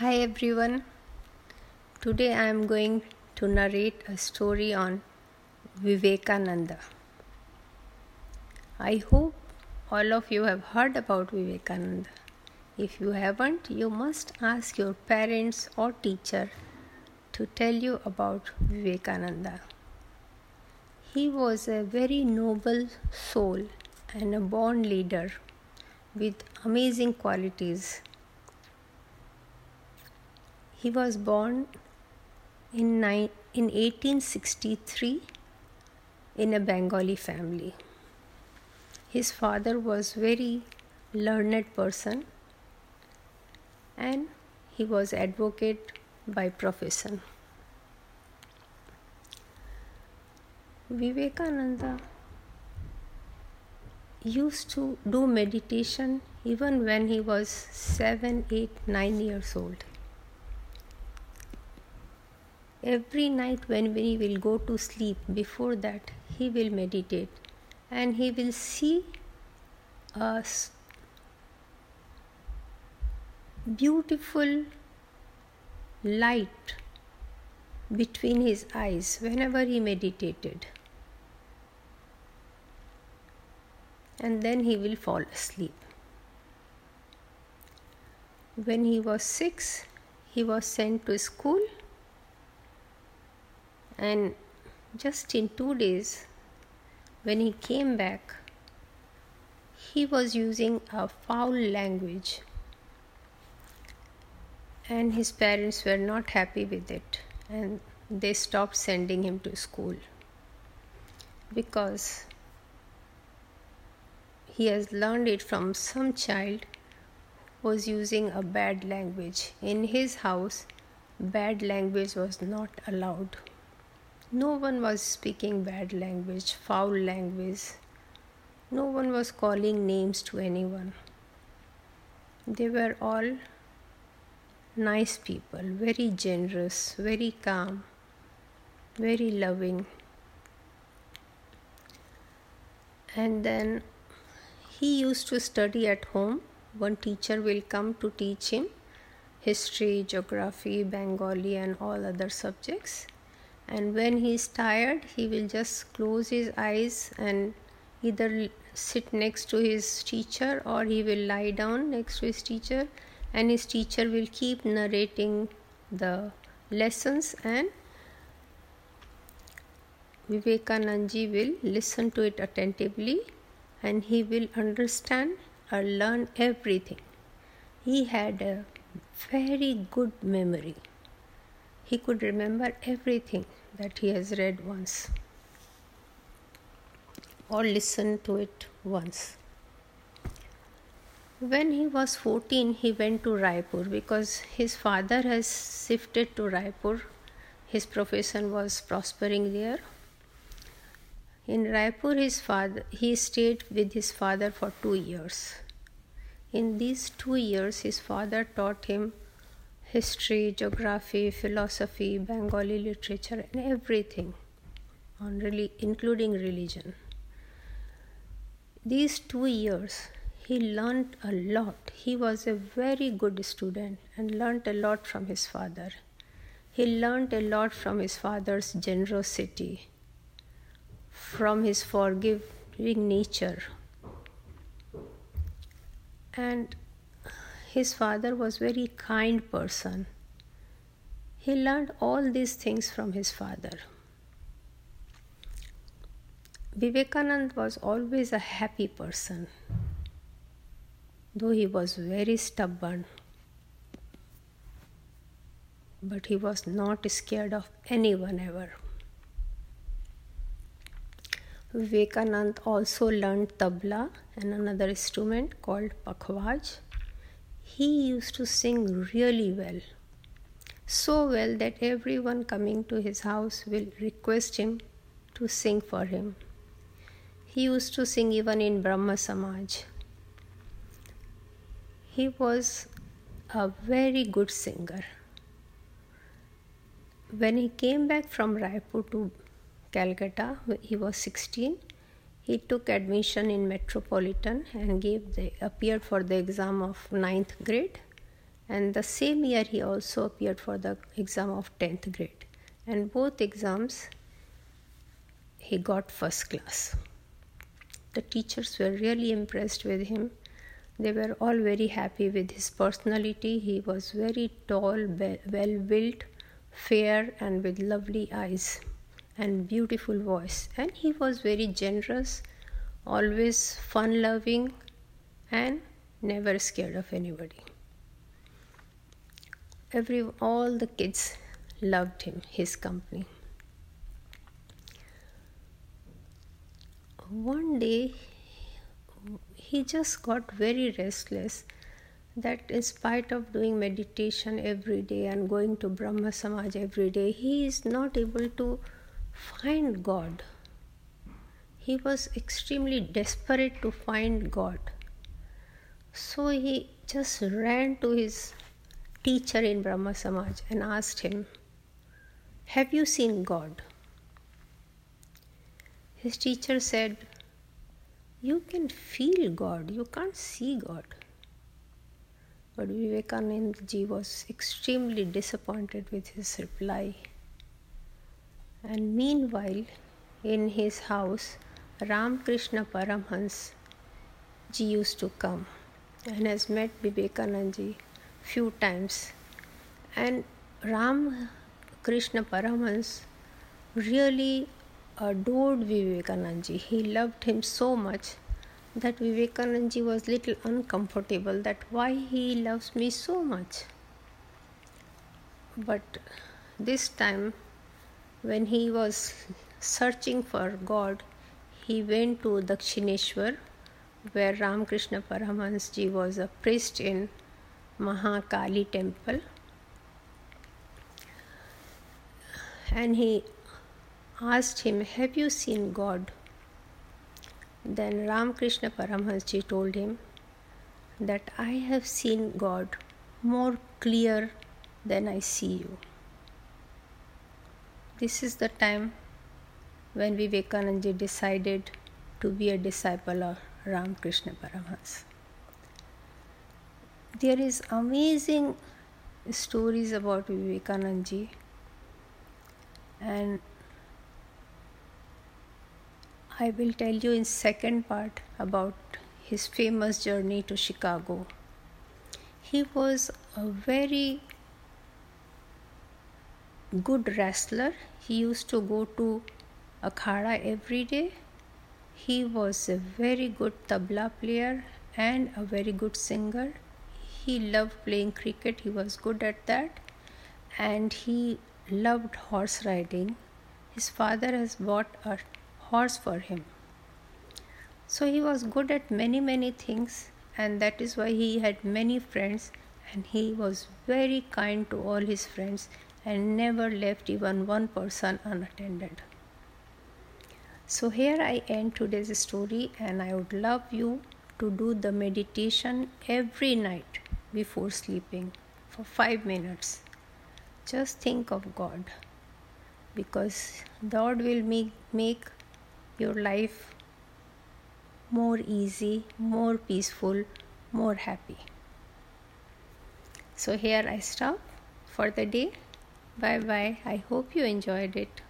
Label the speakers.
Speaker 1: Hi everyone. Today I am going to narrate a story on Vivekananda. I hope all of you have heard about Vivekananda. If you haven't, you must ask your parents or teacher to tell you about Vivekananda. He was a very noble soul and a born leader with amazing qualities he was born in, in 1863 in a Bengali family. His father was very learned person and he was advocate by profession. Vivekananda used to do meditation even when he was 7, 8, 9 years old every night when he will go to sleep before that he will meditate. And he will see a beautiful light between his eyes whenever he meditated. And then he will fall asleep. When he was 6 he was sent to school and just in two days, when he came back, he was using a foul language, and his parents were not happy with it, and they stopped sending him to school. Because he has learned it from some child who was using a bad language. In his house bad language was not allowed no one was speaking bad language, foul language. No one was calling names to anyone. They were all nice people, very generous, very calm, very loving. And then he used to study at home. One teacher will come to teach him history, geography, Bengali, and all other subjects and when he is tired he will just close his eyes and either sit next to his teacher or he will lie down next to his teacher and his teacher will keep narrating the lessons and Vivekanandji will listen to it attentively and he will understand or learn everything. He had a very good memory. He could remember everything that he has read once or listened to it once. When he was 14, he went to Raipur because his father has shifted to Raipur. His profession was prospering there. In Raipur, his father he stayed with his father for two years. In these two years, his father taught him history, geography, philosophy, Bengali literature, and everything, on really, including religion. These two years, he learned a lot. He was a very good student and learned a lot from his father. He learned a lot from his father's generosity, from his forgiving nature. And his father was very kind person. He learned all these things from his father. Vivekanand was always a happy person though he was very stubborn. But he was not scared of anyone ever. Vivekanand also learned tabla and another instrument called pakhwaj he used to sing really well. So well that everyone coming to his house will request him to sing for him. He used to sing even in Brahma Samaj. He was a very good singer. When he came back from Raipur to Calcutta, he was 16 he took admission in Metropolitan and gave the appeared for the exam of ninth grade. And the same year he also appeared for the exam of 10th grade. And both exams he got first class. The teachers were really impressed with him. They were all very happy with his personality. He was very tall well built fair and with lovely eyes and beautiful voice. And he was very generous always fun loving and never scared of anybody. Every all the kids loved him his company. One day he just got very restless that in spite of doing meditation every day and going to brahma samaj every day he is not able to find god he was extremely desperate to find god so he just ran to his teacher in brahma samaj and asked him have you seen god his teacher said, You can feel God, you can't see God. But Vivekananda ji was extremely disappointed with his reply. And meanwhile, in his house, Ramakrishna Paramhans ji used to come and has met Vivekanandji few times. And Ram Krishna Paramhans really adored Vivekananda He loved him so much that Vivekananda was little uncomfortable that why he loves me so much. But this time when he was searching for God, he went to Dakshineshwar where Ramakrishna Paramahansa was a priest in Mahakali temple and he asked him, Have you seen God? Then Ramakrishna Paramahansa told him that I have seen God more clear than I see you. This is the time when Vivekananda decided to be a disciple of Ramakrishna Paramahansa. There is amazing stories about Vivekananda and I will tell you in second part about his famous journey to Chicago. He was a very good wrestler. He used to go to akhada every day. He was a very good tabla player and a very good singer. He loved playing cricket. He was good at that. And he loved horse riding. His father has bought a horse for him. So he was good at many, many things, and that is why he had many friends, and he was very kind to all his friends and never left even one person unattended. So, here I end today's story, and I would love you to do the meditation every night before sleeping for five minutes. Just think of God because God will make, make your life more easy, more peaceful, more happy. So, here I stop for the day. Bye bye. I hope you enjoyed it.